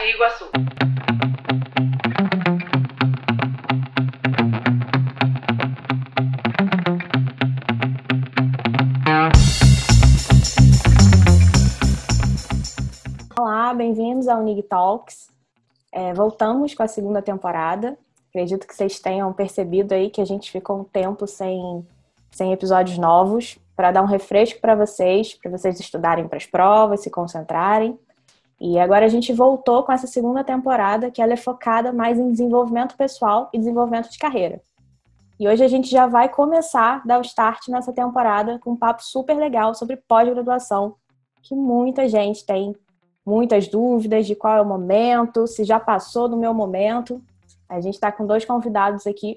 Universidade Iguaçu. Olá, bem-vindos ao Unig Talks. É, voltamos com a segunda temporada. Acredito que vocês tenham percebido aí que a gente ficou um tempo sem, sem episódios novos para dar um refresco para vocês, para vocês estudarem para as provas, se concentrarem. E agora a gente voltou com essa segunda temporada, que ela é focada mais em desenvolvimento pessoal e desenvolvimento de carreira. E hoje a gente já vai começar dar o start nessa temporada com um papo super legal sobre pós-graduação, que muita gente tem muitas dúvidas de qual é o momento, se já passou do meu momento. A gente está com dois convidados aqui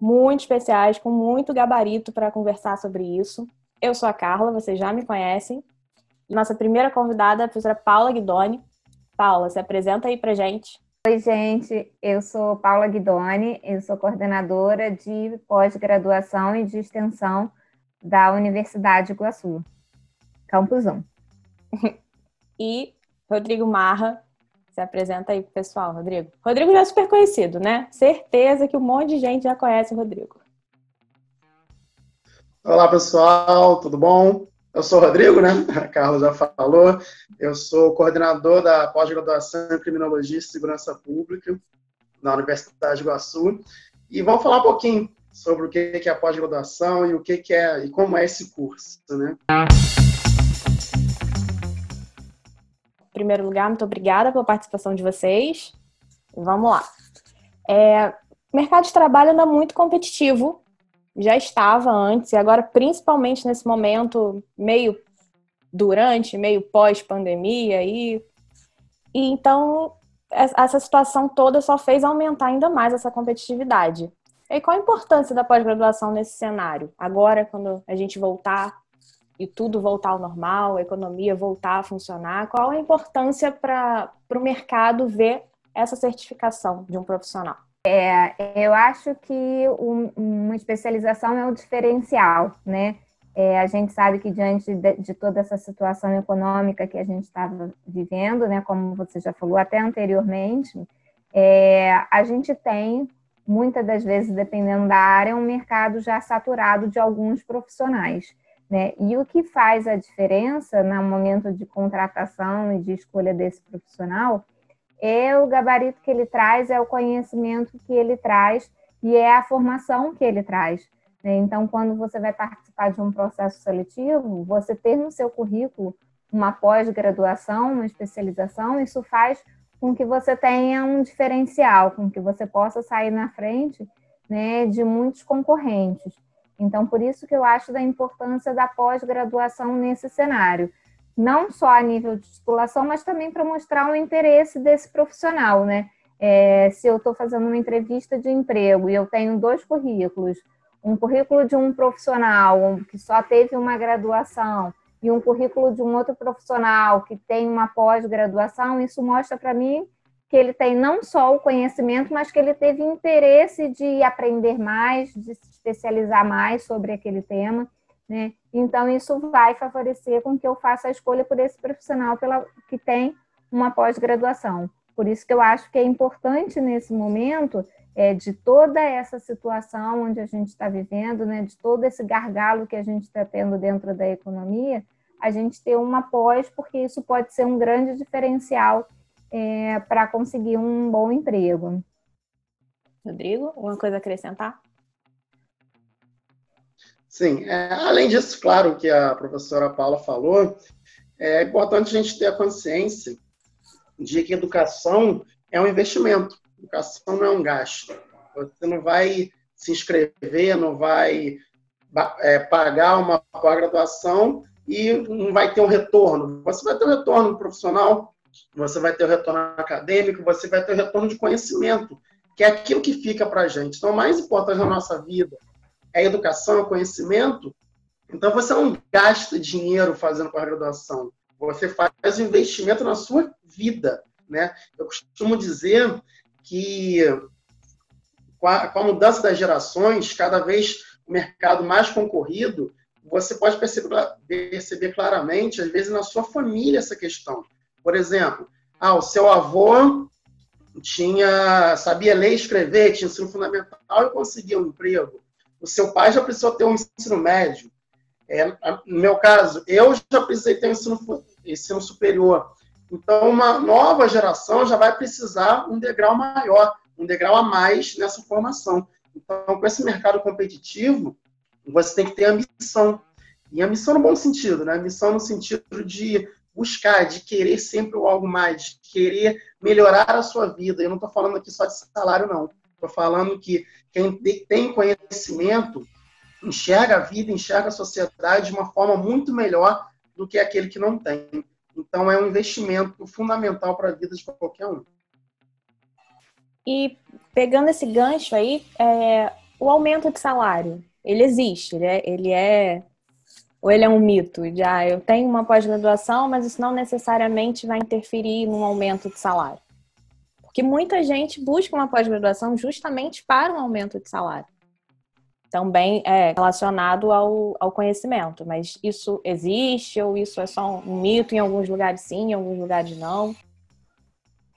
muito especiais, com muito gabarito para conversar sobre isso. Eu sou a Carla, vocês já me conhecem. Nossa primeira convidada é a professora Paula Guidoni. Paula, se apresenta aí pra gente. Oi, gente. Eu sou Paula Guidoni, eu sou coordenadora de pós-graduação e de extensão da Universidade de Iguaçu, Campus 1. e Rodrigo Marra, se apresenta aí pro pessoal, Rodrigo. Rodrigo já é super conhecido, né? Certeza que um monte de gente já conhece o Rodrigo. Olá, pessoal, tudo bom? Eu sou o Rodrigo, né? A Carla já falou. Eu sou coordenador da pós-graduação em Criminologia e Segurança Pública na Universidade de Iguaçu. E vamos falar um pouquinho sobre o que é a pós-graduação e o que é e como é esse curso, né? Em primeiro lugar, muito obrigada pela participação de vocês. Vamos lá. É, o mercado de trabalho anda muito competitivo já estava antes, e agora, principalmente nesse momento meio durante, meio pós-pandemia, e, e então essa situação toda só fez aumentar ainda mais essa competitividade. E qual a importância da pós-graduação nesse cenário? Agora, quando a gente voltar e tudo voltar ao normal, a economia voltar a funcionar, qual a importância para o mercado ver essa certificação de um profissional? É, eu acho que um, uma especialização é um diferencial, né? É, a gente sabe que diante de, de, toda essa situação econômica que a gente estava vivendo, né, como você já falou até anteriormente, é, a gente tem muitas das vezes, dependendo da área, um mercado já saturado de alguns profissionais. Né? E o que faz a diferença no momento de contratação e de escolha desse profissional é o gabarito que ele traz, é o conhecimento que ele traz e é a formação que ele traz. Né? Então, quando você vai participar de um processo seletivo, você ter no seu currículo uma pós-graduação, uma especialização, isso faz com que você tenha um diferencial, com que você possa sair na frente né, de muitos concorrentes. Então, por isso que eu acho da importância da pós-graduação nesse cenário não só a nível de titulação, mas também para mostrar o interesse desse profissional, né? É, se eu estou fazendo uma entrevista de emprego e eu tenho dois currículos, um currículo de um profissional que só teve uma graduação e um currículo de um outro profissional que tem uma pós-graduação, isso mostra para mim que ele tem não só o conhecimento, mas que ele teve interesse de aprender mais, de se especializar mais sobre aquele tema. Né? Então, isso vai favorecer com que eu faça a escolha por esse profissional pela, que tem uma pós-graduação. Por isso que eu acho que é importante nesse momento é, de toda essa situação onde a gente está vivendo, né, de todo esse gargalo que a gente está tendo dentro da economia, a gente ter uma pós, porque isso pode ser um grande diferencial é, para conseguir um bom emprego. Rodrigo, alguma coisa a acrescentar? Sim, é, além disso, claro, que a professora Paula falou, é importante a gente ter a consciência de que educação é um investimento, educação não é um gasto. Você não vai se inscrever, não vai é, pagar uma pós-graduação e não vai ter um retorno. Você vai ter um retorno profissional, você vai ter um retorno acadêmico, você vai ter um retorno de conhecimento, que é aquilo que fica para a gente. Então, o mais importante na nossa vida é educação, é conhecimento, então você não gasta dinheiro fazendo pós-graduação. Você faz um investimento na sua vida. Né? Eu costumo dizer que com a, com a mudança das gerações, cada vez o mercado mais concorrido, você pode perceber, perceber claramente, às vezes, na sua família essa questão. Por exemplo, Ah, o seu avô tinha sabia ler e escrever, tinha ensino fundamental e conseguia um emprego. O seu pai já precisou ter um ensino médio. É, no meu caso, eu já precisei ter um ensino, ensino superior. Então, uma nova geração já vai precisar um degrau maior, um degrau a mais nessa formação. Então, com esse mercado competitivo, você tem que ter ambição. E ambição no bom sentido, né? Ambição no sentido de buscar, de querer sempre algo mais, de querer melhorar a sua vida. Eu não estou falando aqui só de salário, não. Estou falando que quem tem conhecimento enxerga a vida, enxerga a sociedade de uma forma muito melhor do que aquele que não tem. Então, é um investimento fundamental para a vida de qualquer um. E pegando esse gancho aí, é, o aumento de salário, ele existe, ele é, ele é ou ele é um mito? De, ah, eu tenho uma pós-graduação, mas isso não necessariamente vai interferir num aumento de salário. Porque muita gente busca uma pós-graduação justamente para um aumento de salário. Também é relacionado ao, ao conhecimento, mas isso existe ou isso é só um mito em alguns lugares sim, em alguns lugares não?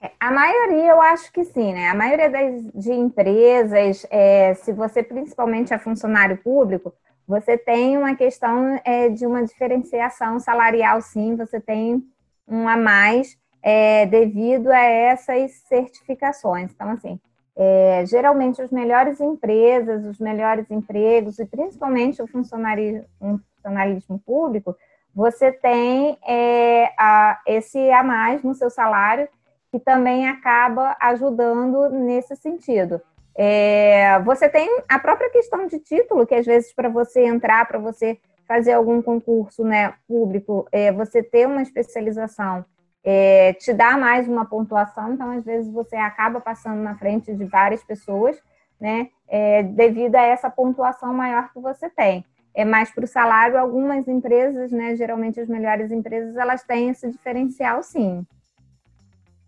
É, a maioria eu acho que sim, né? A maioria das, de empresas, é, se você principalmente é funcionário público, você tem uma questão é, de uma diferenciação salarial, sim, você tem um a mais é, devido a essas certificações. Então, assim, é, geralmente as melhores empresas, os melhores empregos, e principalmente o funcionarismo, um funcionalismo público, você tem é, a, esse a mais no seu salário, que também acaba ajudando nesse sentido. É, você tem a própria questão de título, que às vezes para você entrar, para você fazer algum concurso né, público, é, você ter uma especialização, é, te dá mais uma pontuação, então às vezes você acaba passando na frente de várias pessoas, né, é, devido a essa pontuação maior que você tem. É mais para o salário, algumas empresas, né, geralmente as melhores empresas, elas têm esse diferencial sim.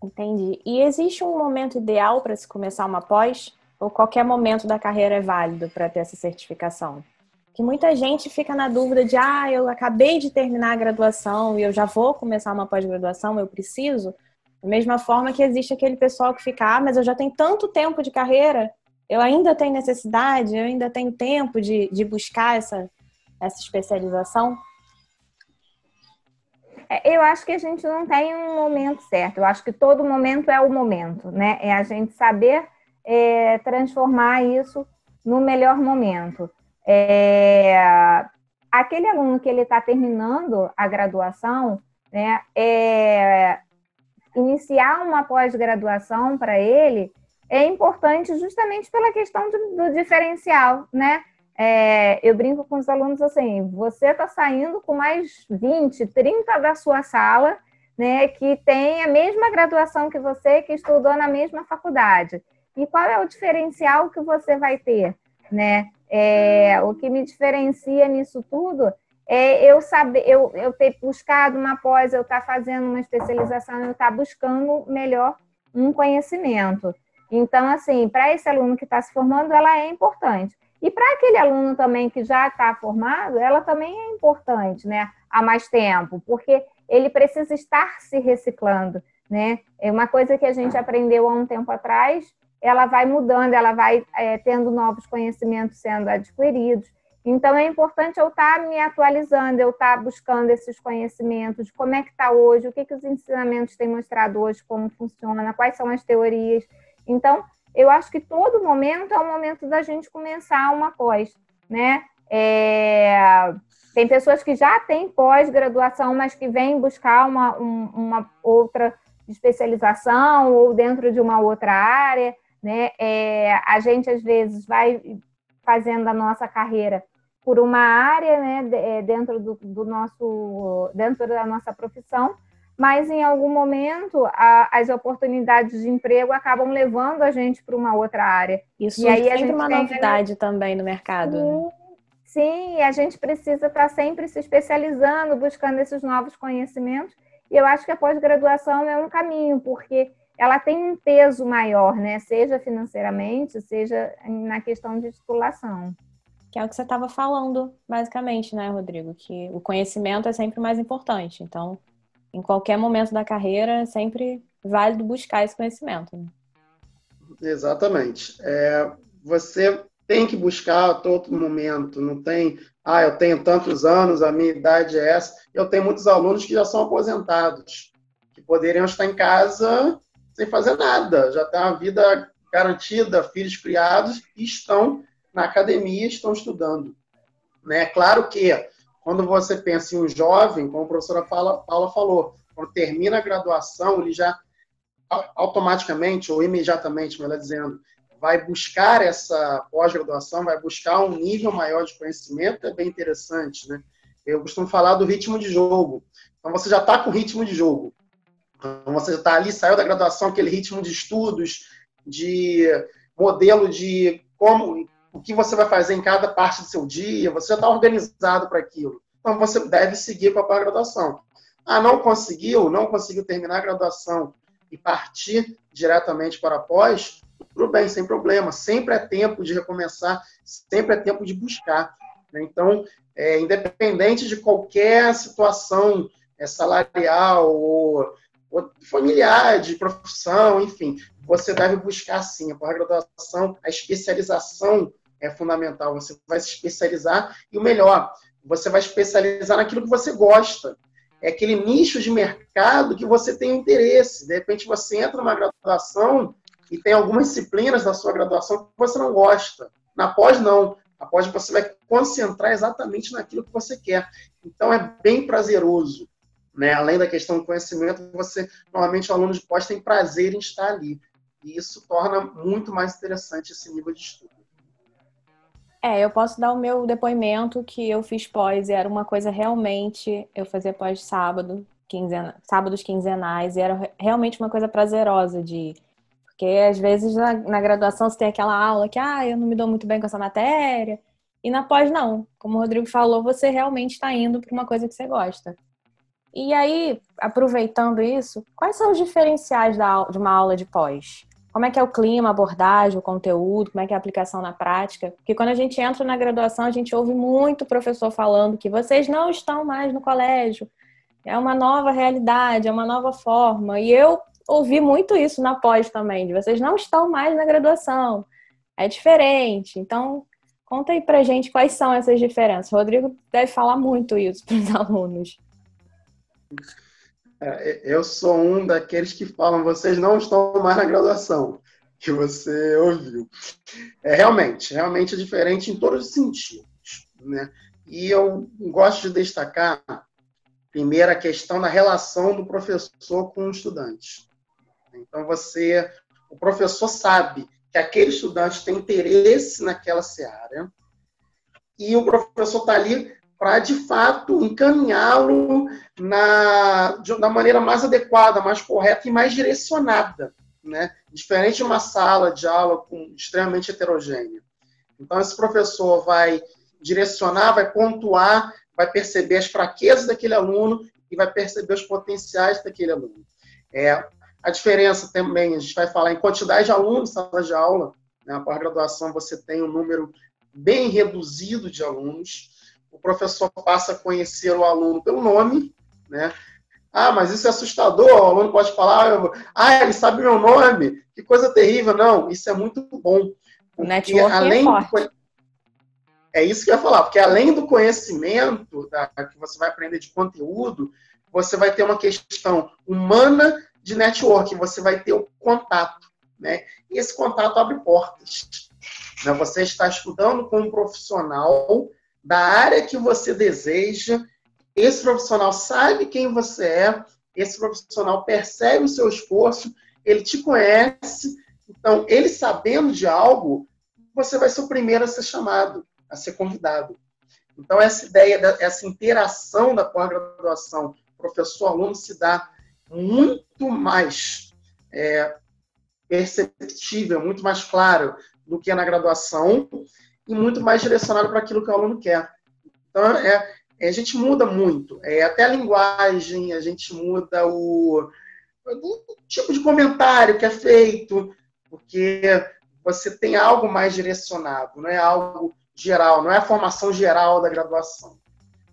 Entendi. E existe um momento ideal para se começar uma pós? ou qualquer momento da carreira é válido para ter essa certificação? Que muita gente fica na dúvida de, ah, eu acabei de terminar a graduação e eu já vou começar uma pós-graduação, eu preciso. Da mesma forma que existe aquele pessoal que fica, ah, mas eu já tenho tanto tempo de carreira, eu ainda tenho necessidade, eu ainda tenho tempo de, de buscar essa, essa especialização. É, eu acho que a gente não tem um momento certo. Eu acho que todo momento é o momento, né? É a gente saber é, transformar isso no melhor momento. É, aquele aluno que ele está terminando a graduação, né, é, iniciar uma pós-graduação para ele é importante justamente pela questão do, do diferencial, né? É, eu brinco com os alunos assim: você está saindo com mais 20, 30 da sua sala, né, que tem a mesma graduação que você, que estudou na mesma faculdade. E qual é o diferencial que você vai ter, né? É, o que me diferencia nisso tudo é eu saber, eu, eu ter buscado uma pós, eu estar tá fazendo uma especialização, eu estar tá buscando melhor um conhecimento. Então, assim, para esse aluno que está se formando, ela é importante. E para aquele aluno também que já está formado, ela também é importante, né? Há mais tempo, porque ele precisa estar se reciclando, né? É uma coisa que a gente aprendeu há um tempo atrás, ela vai mudando, ela vai é, tendo novos conhecimentos sendo adquiridos. Então, é importante eu estar me atualizando, eu estar buscando esses conhecimentos, como é que está hoje, o que, que os ensinamentos têm mostrado hoje, como funciona, quais são as teorias. Então, eu acho que todo momento é o momento da gente começar uma pós, né? É... Tem pessoas que já têm pós-graduação, mas que vêm buscar uma, um, uma outra especialização ou dentro de uma outra área né? É, a gente às vezes vai fazendo a nossa carreira por uma área, né, é, dentro do, do nosso, dentro da nossa profissão, mas em algum momento a, as oportunidades de emprego acabam levando a gente para uma outra área. Isso aí é sempre uma novidade também no mercado. Sim, né? sim, a gente precisa estar tá sempre se especializando, buscando esses novos conhecimentos. E eu acho que a pós-graduação é um caminho, porque ela tem um peso maior, né? Seja financeiramente, seja na questão de titulação. Que é o que você estava falando, basicamente, né, Rodrigo? Que o conhecimento é sempre mais importante. Então, em qualquer momento da carreira, é sempre válido buscar esse conhecimento. Né? Exatamente. É, você tem que buscar a todo momento, não tem, ah, eu tenho tantos anos, a minha idade é essa. Eu tenho muitos alunos que já são aposentados, que poderiam estar em casa sem fazer nada, já tem uma vida garantida, filhos criados, e estão na academia, estão estudando. Né? Claro que, quando você pensa em um jovem, como a professora Paula, Paula falou, quando termina a graduação, ele já automaticamente, ou imediatamente, melhor dizendo, vai buscar essa pós-graduação, vai buscar um nível maior de conhecimento, é bem interessante, né? Eu costumo falar do ritmo de jogo. Então, você já está com ritmo de jogo. Então, você está ali, saiu da graduação, aquele ritmo de estudos, de modelo de como, o que você vai fazer em cada parte do seu dia, você já está organizado para aquilo. Então, você deve seguir com a pós-graduação. Ah, não conseguiu, não conseguiu terminar a graduação e partir diretamente para a pós, tudo bem, sem problema. Sempre é tempo de recomeçar, sempre é tempo de buscar. Né? Então, é, independente de qualquer situação é, salarial ou, familiar, de profissão, enfim, você deve buscar sim a pós-graduação, a especialização é fundamental. Você vai se especializar e o melhor, você vai especializar naquilo que você gosta. É aquele nicho de mercado que você tem interesse. De repente você entra numa graduação e tem algumas disciplinas da sua graduação que você não gosta. Na pós, não. Na pós, você vai concentrar exatamente naquilo que você quer. Então, é bem prazeroso. Né? Além da questão do conhecimento, você, normalmente, o aluno de pós tem prazer em estar ali. E isso torna muito mais interessante esse nível de estudo. É, eu posso dar o meu depoimento que eu fiz pós e era uma coisa realmente. Eu fazia pós sábado, quinzena, sábados quinzenais, e era realmente uma coisa prazerosa de porque às vezes na, na, graduação você tem aquela aula que, ah, eu não me dou muito bem com essa matéria. E na pós, não. Como o Rodrigo falou, você realmente está indo para uma coisa que você gosta. E aí, aproveitando isso, quais são os diferenciais da, de uma aula de pós? Como é que é o clima, a abordagem, o conteúdo, como é que é a aplicação na prática? Porque quando a gente entra na graduação, a gente ouve muito professor falando que vocês não estão mais no colégio, é uma nova realidade, é uma nova forma. E eu ouvi muito isso na pós também, de vocês não estão mais na graduação, é diferente. Então, conta aí pra gente quais são essas diferenças. O Rodrigo deve falar muito isso para os alunos. É, eu sou um daqueles que falam, vocês não estão mais na graduação, que você ouviu. É realmente, realmente é diferente em todos os sentidos, né? E eu gosto de destacar, primeiro, a questão da relação do professor com o estudante. Então, você, o professor sabe que aquele estudante tem interesse naquela seara e o professor está ali para, de fato, encaminhá-lo na, da maneira mais adequada, mais correta e mais direcionada, né? Diferente de uma sala de aula com, extremamente heterogênea. Então, esse professor vai direcionar, vai pontuar, vai perceber as fraquezas daquele aluno e vai perceber os potenciais daquele aluno. É, a diferença também, a gente vai falar em quantidade de alunos sala de aula. Né? A pós-graduação você tem um número bem reduzido de alunos. O professor passa a conhecer o aluno pelo nome, né? Ah, mas isso é assustador. O aluno pode falar, ah, ele sabe meu nome. Que coisa terrível. Não, isso é muito bom. O network é além é, do... é isso que eu ia falar, porque além do conhecimento da, que você vai aprender de conteúdo, você vai ter uma questão humana de networking, você vai ter o contato, né? E esse contato abre portas. Né? Você está estudando com um profissional da área que você deseja, esse profissional sabe quem você é, esse profissional percebe o seu esforço, ele te conhece, então, ele sabendo de algo, você vai ser o primeiro a ser chamado, a ser convidado. Então, essa ideia, essa interação da pós-graduação professor-aluno se dá muito mais é, perceptível, muito mais claro do que na graduação e muito mais direcionado para aquilo que o aluno quer. Então, é, é, a gente muda muito. É, até a linguagem, a gente muda o, o tipo de comentário que é feito, porque você tem algo mais direcionado, não é algo geral, não é a formação geral da graduação,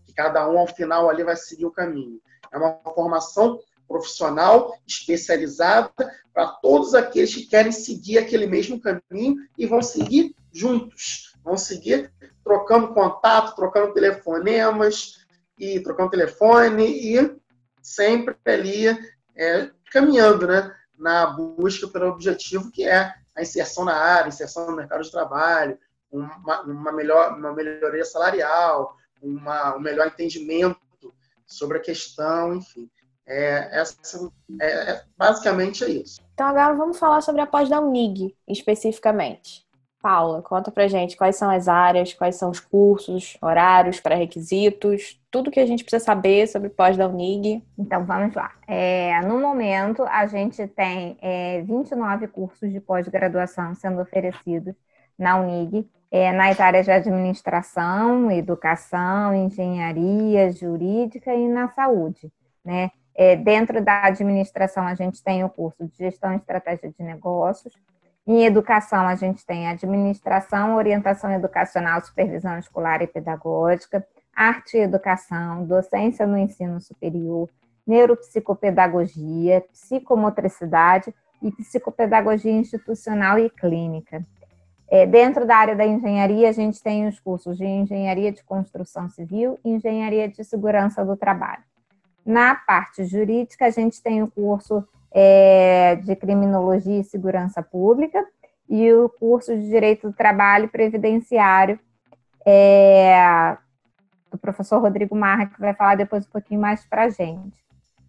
que cada um ao final ali vai seguir o caminho. É uma formação profissional especializada para todos aqueles que querem seguir aquele mesmo caminho e vão seguir juntos, vão seguir trocando contato, trocando telefonemas e trocando telefone e sempre ali é, caminhando, né, na busca pelo objetivo que é a inserção na área, inserção no mercado de trabalho, uma, uma melhor uma melhoria salarial, uma, um melhor entendimento sobre a questão, enfim. É, essa, é, é, basicamente é isso. Então agora vamos falar sobre a pós da Unig, especificamente. Paula, conta pra gente quais são as áreas, quais são os cursos, horários, pré-requisitos, tudo que a gente precisa saber sobre pós da Unig. Então vamos lá. É, no momento, a gente tem é, 29 cursos de pós-graduação sendo oferecidos na Unig, é, nas áreas de administração, educação, engenharia, jurídica e na saúde. Né? É, dentro da administração, a gente tem o curso de gestão e estratégia de negócios. Em educação, a gente tem administração, orientação educacional, supervisão escolar e pedagógica, arte e educação, docência no ensino superior, neuropsicopedagogia, psicomotricidade e psicopedagogia institucional e clínica. É, dentro da área da engenharia, a gente tem os cursos de engenharia de construção civil e engenharia de segurança do trabalho. Na parte jurídica, a gente tem o curso é, de criminologia e segurança pública e o curso de direito do trabalho previdenciário é, do professor Rodrigo Marra, que vai falar depois um pouquinho mais para a gente.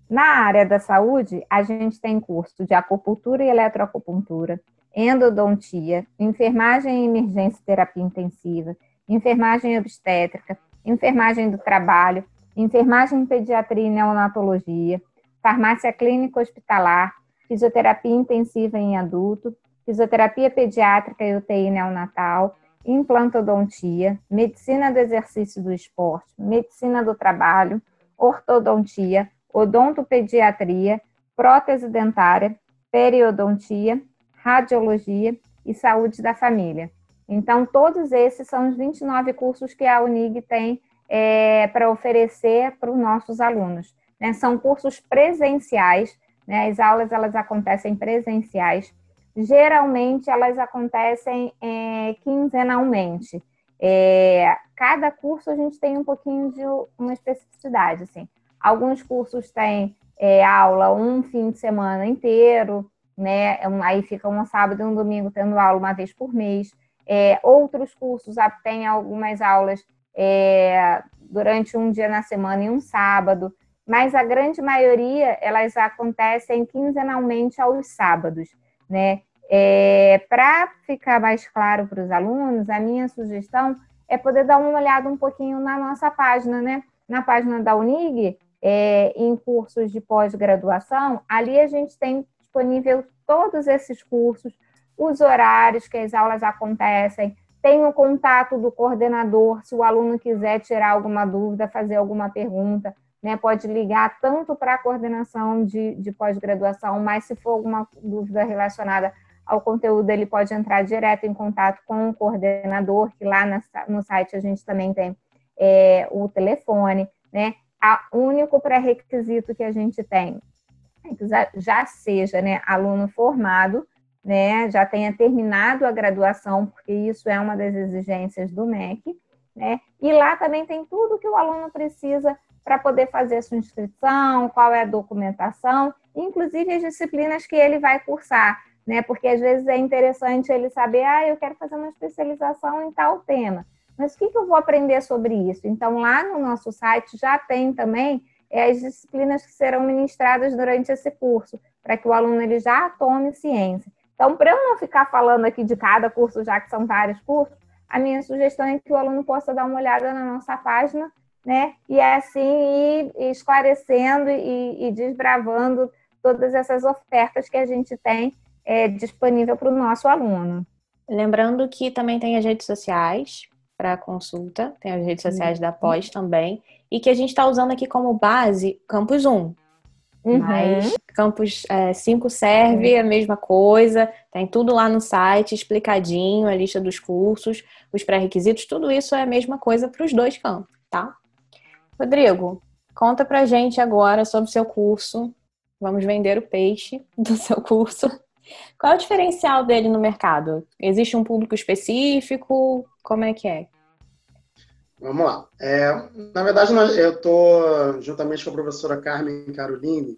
Na área da saúde, a gente tem curso de acupuntura e eletroacupuntura, endodontia, enfermagem e emergência e terapia intensiva, enfermagem obstétrica, enfermagem do trabalho, enfermagem em pediatria e neonatologia, farmácia clínica hospitalar, fisioterapia intensiva em adulto, fisioterapia pediátrica e UTI neonatal, implantodontia, medicina do exercício do esporte, medicina do trabalho, ortodontia, odontopediatria, prótese dentária, periodontia, radiologia e saúde da família. Então, todos esses são os 29 cursos que a UNIG tem é, para oferecer para os nossos alunos. Né? São cursos presenciais, né? as aulas elas acontecem presenciais. Geralmente, elas acontecem é, quinzenalmente. É, cada curso a gente tem um pouquinho de uma especificidade. Assim. Alguns cursos têm é, aula um fim de semana inteiro, né? Aí fica um sábado e um domingo tendo aula uma vez por mês. É, outros cursos têm algumas aulas é, durante um dia na semana e um sábado, mas a grande maioria elas acontecem quinzenalmente aos sábados, né? É, Para ficar mais claro para os alunos, a minha sugestão é poder dar uma olhada um pouquinho na nossa página, né? Na página da Unig, é, em cursos de pós-graduação, ali a gente tem disponível todos esses cursos, os horários que as aulas acontecem, tem o contato do coordenador, se o aluno quiser tirar alguma dúvida, fazer alguma pergunta, né, pode ligar tanto para a coordenação de, de pós-graduação, mas se for alguma dúvida relacionada ao conteúdo, ele pode entrar direto em contato com o coordenador, que lá no site a gente também tem é, o telefone, né? O único pré-requisito que a gente tem já seja né, aluno formado, né, já tenha terminado a graduação, porque isso é uma das exigências do MEC, né, e lá também tem tudo que o aluno precisa para poder fazer sua inscrição, qual é a documentação, inclusive as disciplinas que ele vai cursar, né, porque às vezes é interessante ele saber, ah, eu quero fazer uma especialização em tal tema, mas o que, eu vou aprender sobre isso? Então, lá no nosso site já tem também é as disciplinas que serão ministradas durante esse curso, para que o aluno ele já tome ciência. Então, para eu não ficar falando aqui de cada curso, já que são vários cursos, a minha sugestão é que o aluno possa dar uma olhada na nossa página, né? E assim ir esclarecendo e, e desbravando todas essas ofertas que a gente tem é, disponível para o nosso aluno. Lembrando que também tem as redes sociais para consulta, tem as redes sociais da Pós também e que a gente está usando aqui como base Campus 1. Uhum. Mas Campus é, 5 serve uhum. a mesma coisa, tem tudo lá no site, explicadinho, a lista dos cursos, os pré-requisitos, tudo isso é a mesma coisa para os dois campos, tá? Rodrigo, conta pra gente agora sobre o seu curso vamos vender o peixe do seu curso. Qual é o diferencial dele no mercado? Existe um público específico? Como é que é? Vamos lá. É, na verdade, eu estou, juntamente com a professora Carmen Caroline,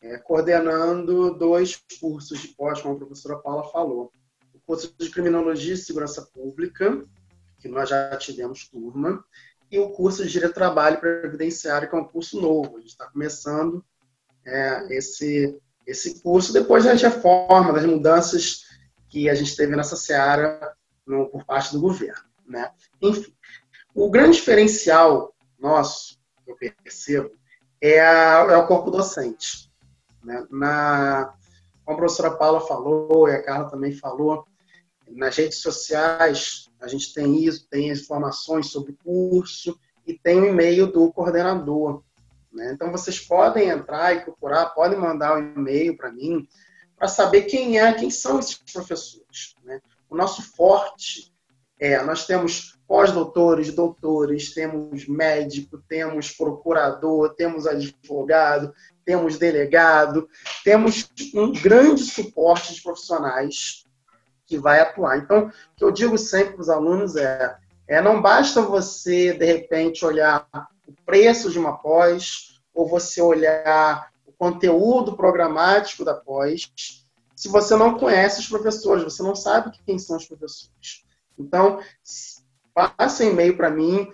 é, coordenando dois cursos de pós, como a professora Paula falou. O curso de Criminologia e Segurança Pública, que nós já tivemos turma, o curso de Direito do Trabalho Previdenciário, que é um curso novo. A gente está começando é, esse, esse curso depois das reformas, das mudanças que a gente teve nessa seara no, por parte do governo. Né? Enfim, o grande diferencial nosso, que eu percebo, é, a, é o corpo docente. Né? Na, como a professora Paula falou, e a Carla também falou, nas redes sociais a gente tem isso, tem informações sobre o curso e tem o e-mail do coordenador. Né? Então vocês podem entrar e procurar, podem mandar um e-mail para mim para saber quem é, quem são esses professores. Né? O nosso forte é, nós temos pós-doutores, doutores, temos médico, temos procurador, temos advogado, temos delegado, temos um grande suporte de profissionais que vai atuar. Então, o que eu digo sempre para os alunos é, é não basta você, de repente, olhar o preço de uma pós, ou você olhar o conteúdo programático da pós, se você não conhece os professores, você não sabe quem são os professores. Então, passe um e-mail para mim,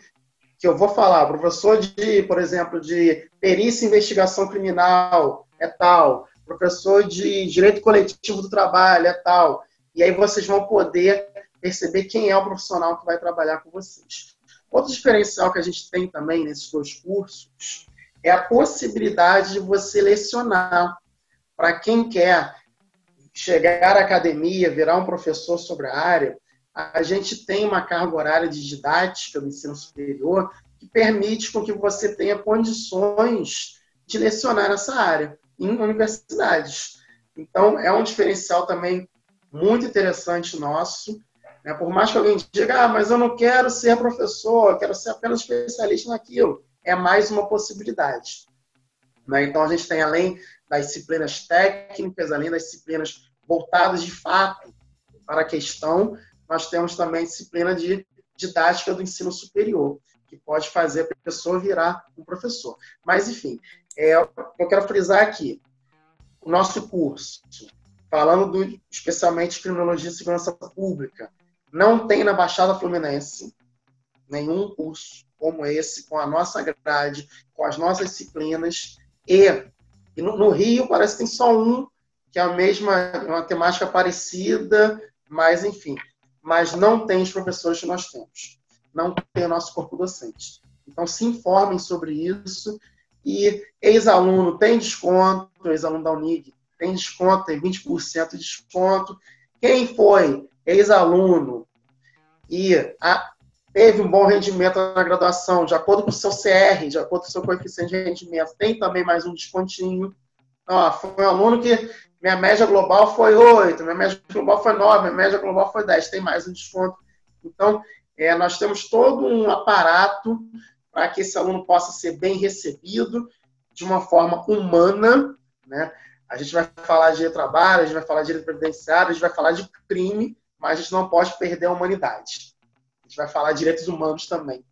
que eu vou falar, professor de, por exemplo, de perícia e investigação criminal é tal, professor de direito coletivo do trabalho é tal. E aí vocês vão poder perceber quem é o profissional que vai trabalhar com vocês. Outro diferencial que a gente tem também nesses dois cursos é a possibilidade de você lecionar. Para quem quer chegar à academia, virar um professor sobre a área, a gente tem uma carga horária de didática do ensino superior que permite com que você tenha condições de lecionar nessa área em universidades. Então, é um diferencial também muito interessante nosso. Né? Por mais que alguém diga, ah, mas eu não quero ser professor, eu quero ser apenas especialista naquilo. É mais uma possibilidade. Né? Então, a gente tem, além das disciplinas técnicas, além das disciplinas voltadas de fato para a questão, nós temos também disciplina de didática do ensino superior, que pode fazer a pessoa virar um professor. Mas, enfim, é, eu quero frisar aqui, o nosso curso, falando do, especialmente de criminologia e segurança pública, não tem na Baixada Fluminense nenhum curso como esse, com a nossa grade, com as nossas disciplinas, e, e no, no, Rio parece que tem só um, que é a mesma, uma temática parecida, mas enfim, mas não tem os professores que nós temos. Não tem o nosso corpo docente. Então, se informem sobre isso. E ex-aluno tem desconto, ex-aluno da Unig tem desconto, tem 20% de desconto. Quem foi ex-aluno e a, teve um bom rendimento na graduação, de acordo com o seu CR, de acordo com o seu coeficiente de rendimento, tem também mais um descontinho. Ó, foi um aluno que minha média global foi 8, minha média global foi 9, minha média global foi 10, tem mais um desconto. Então, é, nós temos todo um aparato para que esse aluno possa ser bem recebido de uma forma humana. Né? A gente vai falar de trabalho, a gente vai falar de direito previdenciário, a gente vai falar de crime, mas a gente não pode perder a humanidade. A gente vai falar de direitos humanos também.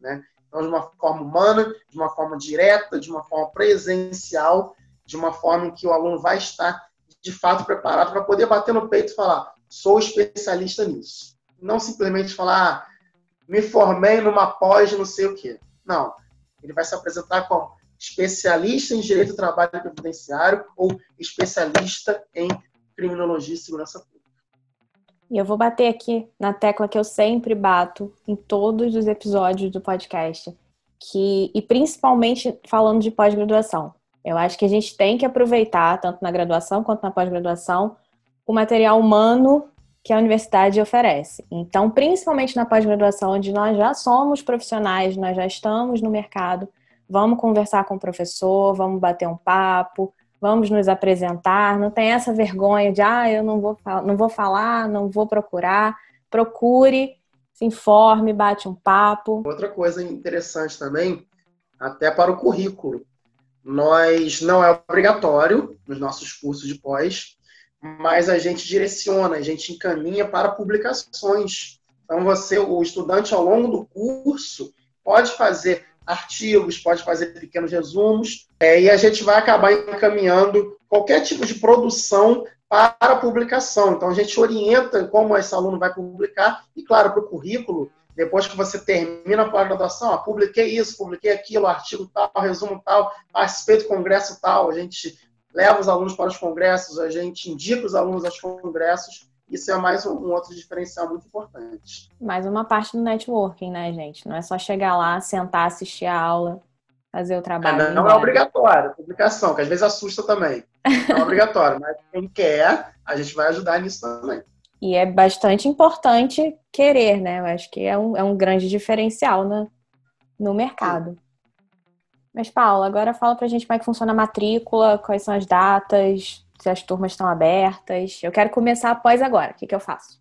Né? Então, de uma forma humana, de uma forma direta, de uma forma presencial, de uma forma em que o aluno vai estar de fato preparado para poder bater no peito e falar: sou especialista nisso. Não simplesmente falar, ah, me formei numa pós, não sei o quê. Não. Ele vai se apresentar como especialista em direito do trabalho previdenciário ou especialista em criminologia e segurança pública. E eu vou bater aqui na tecla que eu sempre bato em todos os episódios do podcast, que e principalmente falando de pós-graduação. Eu acho que a gente tem que aproveitar, tanto na graduação quanto na pós-graduação, o material humano que a universidade oferece. Então, principalmente na pós-graduação, onde nós já somos profissionais, nós já estamos no mercado, vamos conversar com o professor, vamos bater um papo, vamos nos apresentar. Não tem essa vergonha de, ah, eu não vou, não vou falar, não vou procurar. Procure, se informe, bate um papo. Outra coisa interessante também, até para o currículo. nós não é obrigatório nos nossos cursos de pós, mas a gente direciona, a gente encaminha para publicações. Então, você, o estudante, ao longo do curso, pode fazer artigos, pode fazer pequenos resumos, é, e a gente vai acabar encaminhando qualquer tipo de produção para publicação. Então, a gente orienta como esse aluno vai publicar, e, claro, para o currículo, depois que você termina a pós-graduação, ah, publiquei isso, publiquei aquilo, artigo tal, resumo tal, participei do congresso tal, a gente leva os alunos para os congressos, a gente indica os alunos aos congressos, isso é mais um, um, outro diferencial muito importante. Mais uma parte do networking, né, gente? Não é só chegar lá, sentar, assistir a aula, fazer o trabalho. Não, não é obrigatório, publicação, que às vezes assusta também. Não é obrigatório, mas quem quer, a gente vai ajudar nisso também. E é bastante importante querer, né? Eu acho que é um, é um grande diferencial no mercado. Sim. Mas, Paula, agora fala pra gente como é que funciona a matrícula, quais são as datas, se as turmas estão abertas. Eu quero começar após agora. O que, que eu faço?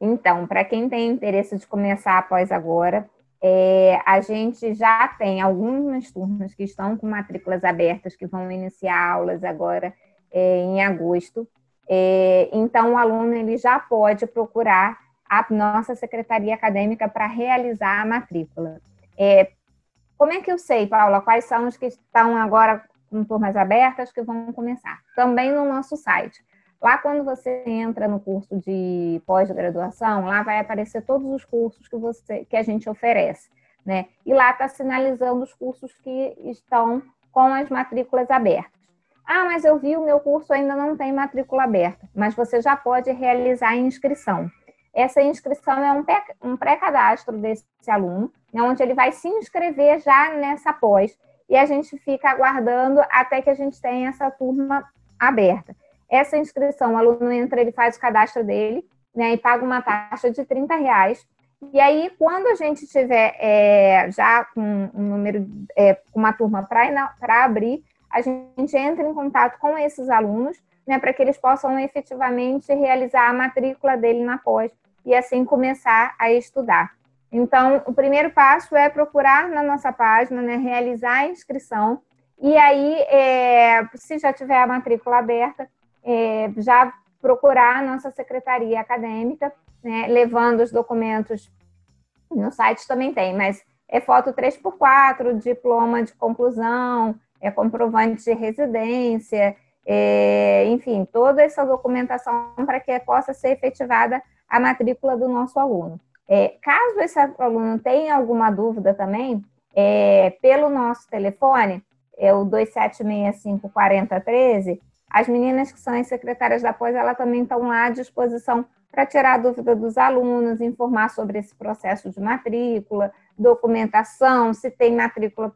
Então, para quem tem interesse de começar após agora, é, a gente já tem algumas turmas que estão com matrículas abertas, que vão iniciar aulas agora é, em agosto. É, então, o aluno ele já pode procurar a nossa secretaria acadêmica para realizar a matrícula. É, como é que eu sei, Paula, quais são os que estão agora turmas abertas que vão começar? Também no nosso site. Lá, quando você entra no curso de pós-graduação, lá vai aparecer todos os cursos que, você, que a gente oferece. Né? E lá está sinalizando os cursos que estão com as matrículas abertas. Ah, mas eu vi o meu curso ainda não tem matrícula aberta, mas você já pode realizar a inscrição. Essa inscrição é um pré-cadastro desse aluno, né, onde ele vai se inscrever já nessa pós, e a gente fica aguardando até que a gente tenha essa turma aberta. Essa inscrição, o aluno entra, ele faz o cadastro dele, né, e paga uma taxa de 30 reais. E aí, quando a gente tiver é, já com um número, é, uma turma para abrir, a gente entra em contato com esses alunos, né, para que eles possam efetivamente realizar a matrícula dele na pós e assim começar a estudar. Então, o primeiro passo é procurar na nossa página, né, realizar a inscrição, e aí, é, se já tiver a matrícula aberta, é, já procurar a nossa secretaria acadêmica, né, levando os documentos, no site também tem, mas é foto 3x4, diploma de conclusão, é comprovante de residência, é, enfim, toda essa documentação para que possa ser efetivada a matrícula do nosso aluno. É, caso esse aluno tenha alguma dúvida também, é, pelo nosso telefone, é o 2765-4013, as meninas que são as secretárias da pós, elas também estão lá à disposição para tirar a dúvida dos alunos, informar sobre esse processo de matrícula, documentação, se tem matrícula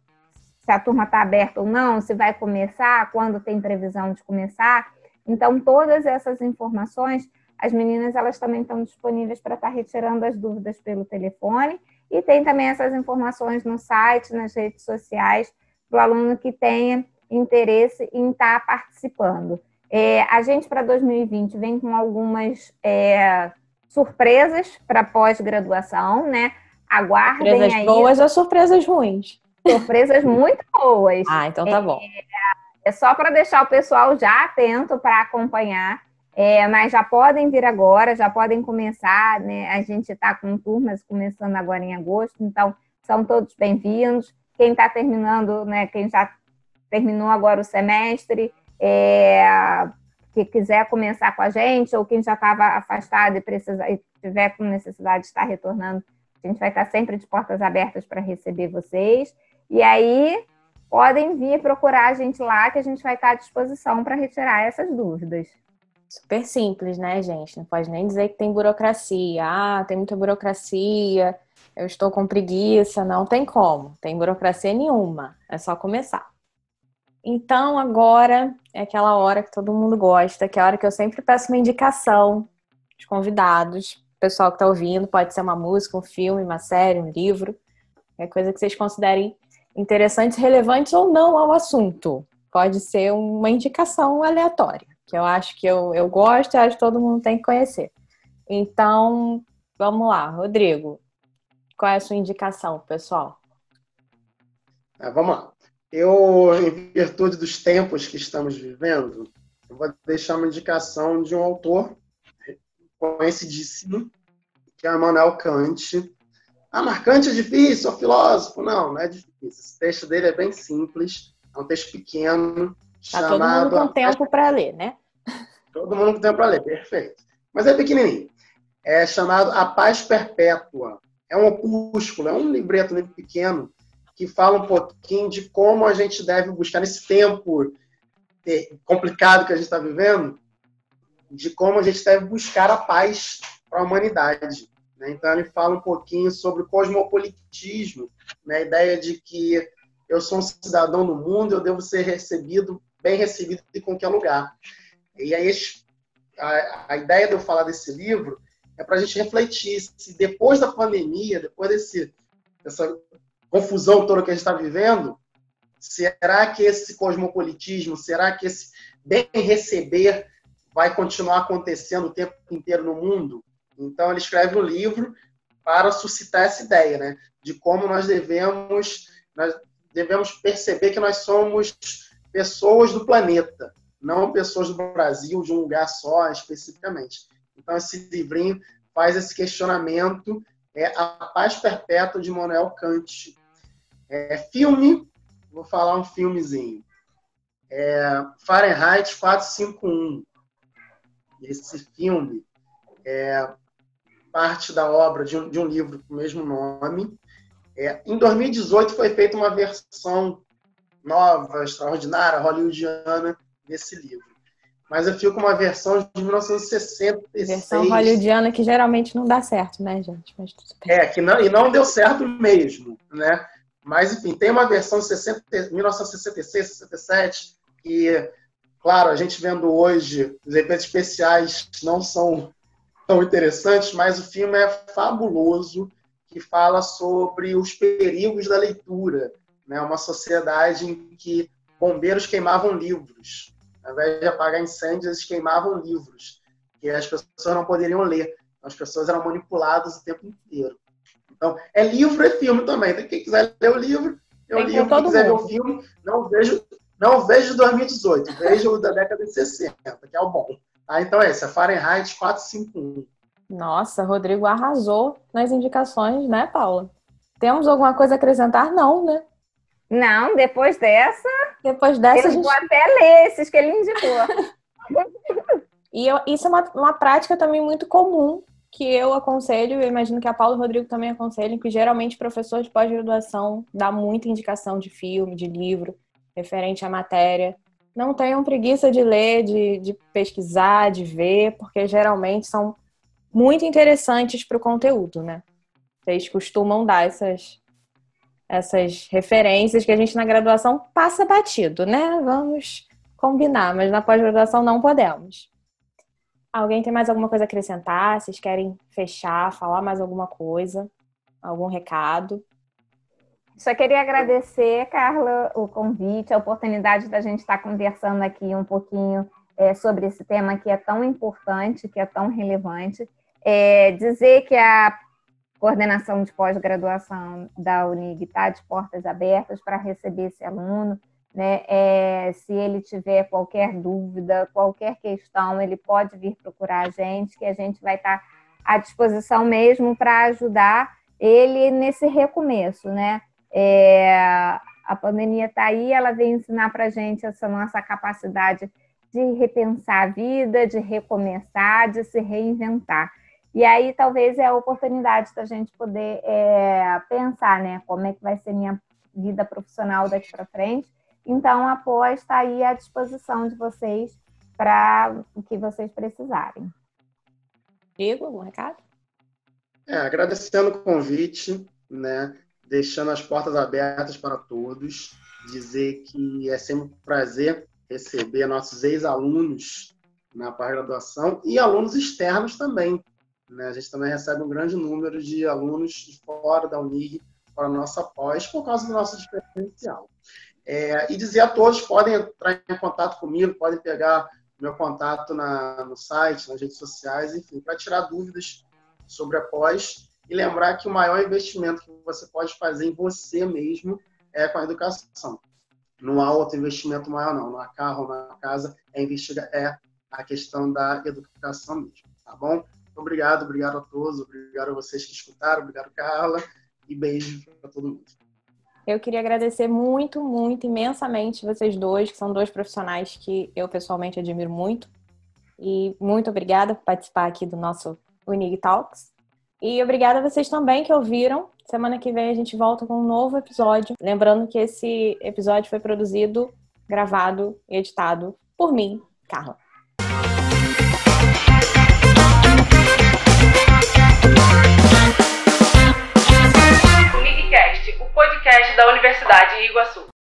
se a turma está aberta ou não, se vai começar, quando tem previsão de começar. Então, todas essas informações, as meninas elas também estão disponíveis para estar retirando as dúvidas pelo telefone e tem também essas informações no site, nas redes sociais, para o aluno que tenha interesse em estar participando. É, a gente, para 2020, vem com algumas é, surpresas para pós-graduação, né? Aguardem surpresas aí. boas ou surpresas ruins? surpresas muito boas. Ah, então tá bom. É, é só para deixar o pessoal já atento para acompanhar. É, mas já podem vir agora, já podem começar, né? A gente está com turmas começando agora em agosto, então são todos bem-vindos. Quem está terminando, né? Quem já terminou agora o semestre, é, que quiser começar com a gente, ou quem já estava afastado e precisa e tiver com necessidade de estar retornando, a gente vai estar sempre de portas abertas para receber vocês. E aí podem vir procurar a gente lá, que a gente vai estar à disposição para retirar essas dúvidas. Super simples, né, gente? Não pode nem dizer que tem burocracia. Ah, tem muita burocracia, eu estou com preguiça. Não tem como. Tem burocracia nenhuma. É só começar. Então, agora é aquela hora que todo mundo gosta, que é a hora que eu sempre peço uma indicação de convidados. Pessoal que está ouvindo, pode ser uma música, um filme, uma série, um livro, é coisa que vocês considerem interessantes, relevantes ou não ao assunto. Pode ser uma indicação aleatória, que eu acho que eu, eu gosto e acho que todo mundo tem que conhecer. Então, vamos lá, Rodrigo. Qual é a sua indicação, pessoal? É, vamos lá. eu, em virtude dos tempos que estamos vivendo, eu vou deixar uma indicação de um autor conhecidíssimo, que é Immanuel Kant. Ah, mas Kant é difícil, é filósofo? Não, não é difícil. Esse texto dele é bem simples, é um texto pequeno, Tá todo mundo com tempo para ler, né? Todo mundo com tempo para ler, perfeito. Mas é pequenininho. É chamado A Paz Perpétua. É um opúsculo, é um libreto livro pequeno que fala um pouquinho de como a gente deve buscar nesse tempo complicado que a gente está vivendo, de como a gente deve buscar a paz para a humanidade. Né? Então ele fala um pouquinho sobre o cosmopolitismo, né? a ideia de que eu sou um cidadão no mundo, eu devo ser recebido bem recebido em qualquer lugar. E aí a, a ideia de eu falar desse livro é para a gente refletir se depois da pandemia, depois desse, dessa confusão toda que a gente está vivendo, será que esse cosmopolitismo, será que esse bem receber vai continuar acontecendo o tempo inteiro no mundo? Então ele escreve um livro para suscitar essa ideia, né, de como nós devemos nós devemos perceber que nós somos pessoas do planeta, não pessoas do Brasil, de um lugar só especificamente. Então, esse livrinho faz esse questionamento, é A Paz Perpétua de Manuel Kant. É, filme, vou falar um filmezinho. É, Fahrenheit 451. Esse filme é parte da obra de um, de um livro com o mesmo nome. É, em 2018 foi feita uma versão nova, extraordinária, hollywoodiana desse livro. Mas eu fico com uma versão de 1966. Versão hollywoodiana que geralmente não dá certo, né, gente? é, que não, e não deu certo mesmo, né? Mas, enfim, tem uma versão de 60, 1966, 67, que, claro, a gente vendo hoje, os efeitos especiais não são tão interessantes, mas o filme é fabuloso, que fala sobre os perigos da leitura, né, uma sociedade em que bombeiros queimavam livros. Ao invés de apagar incêndios, eles queimavam livros, que as pessoas não poderiam ler. As pessoas eram manipuladas o tempo inteiro. Então, é livro e filme também. Então, quem quiser ler o livro, eu o livro. Quem quiser mundo. ver o filme, não vejo, não vejo 2018, vejo o da década de 60, que é o bom. Ah, então é esse, é Fahrenheit 451. Nossa, Rodrigo arrasou nas indicações, né, Paula? Temos alguma coisa a acrescentar? Não, né? Não, depois dessa. Depois dessa. Eu gente... vou até ler esses que ele indicou. e eu, isso é uma, uma prática também muito comum que eu aconselho, eu imagino que a Paulo e o Rodrigo também aconselham, que geralmente professor de pós-graduação dá muita indicação de filme, de livro, referente à matéria. Não tenham preguiça de ler, de, de pesquisar, de ver, porque geralmente são muito interessantes para o conteúdo, né? Vocês costumam dar essas, essas referências que a gente na graduação passa batido, né? Vamos combinar, mas na pós-graduação não podemos. Alguém tem mais alguma coisa a acrescentar? Vocês querem fechar, falar mais alguma coisa? Algum recado? Só queria agradecer, Carla, o convite, a oportunidade da gente estar conversando aqui um pouquinho é, sobre esse tema que é tão importante, que é tão relevante. É, dizer que a coordenação de pós-graduação da Unig está de portas abertas para receber esse aluno. Né? É, se ele tiver qualquer dúvida, qualquer questão, ele pode vir procurar a gente, que a gente vai estar tá à disposição mesmo para ajudar ele nesse recomeço, né? É, a pandemia está aí, ela vem ensinar para a gente essa nossa capacidade de repensar a vida, de recomeçar, de se reinventar. E aí talvez é a oportunidade da gente poder é, pensar, né, como é que vai ser minha vida profissional daqui para frente. Então, a pós está aí à disposição de vocês para o que vocês precisarem. Diego, algum recado? É, agradecendo o convite, né, deixando as portas abertas para todos, dizer que é sempre um prazer receber nossos ex-alunos na pós-graduação e alunos externos também, né? A gente também recebe um grande número de alunos de fora da Unig para a nossa pós, por causa do nosso diferencial. É, e dizer a todos, podem entrar em contato comigo, podem pegar meu contato na, no site, nas redes sociais, enfim, para tirar dúvidas sobre a pós e lembrar que o maior investimento que você pode fazer em você mesmo é com a educação. Não há outro investimento maior, não. Não há carro, não há casa. É, investigar, é a questão da educação mesmo, tá bom? Obrigado, obrigado a todos, obrigado a vocês que escutaram, obrigado, Carla, e beijo para todo mundo. Eu queria agradecer muito, muito, imensamente vocês dois, que são dois profissionais que eu pessoalmente admiro muito. E muito obrigada por participar aqui do nosso Unig Talks. E obrigada a vocês também que ouviram. Semana que vem a gente volta com um novo episódio. Lembrando que esse episódio foi produzido, gravado e editado por mim, Carla. Podcast da Universidade de Iguaçu.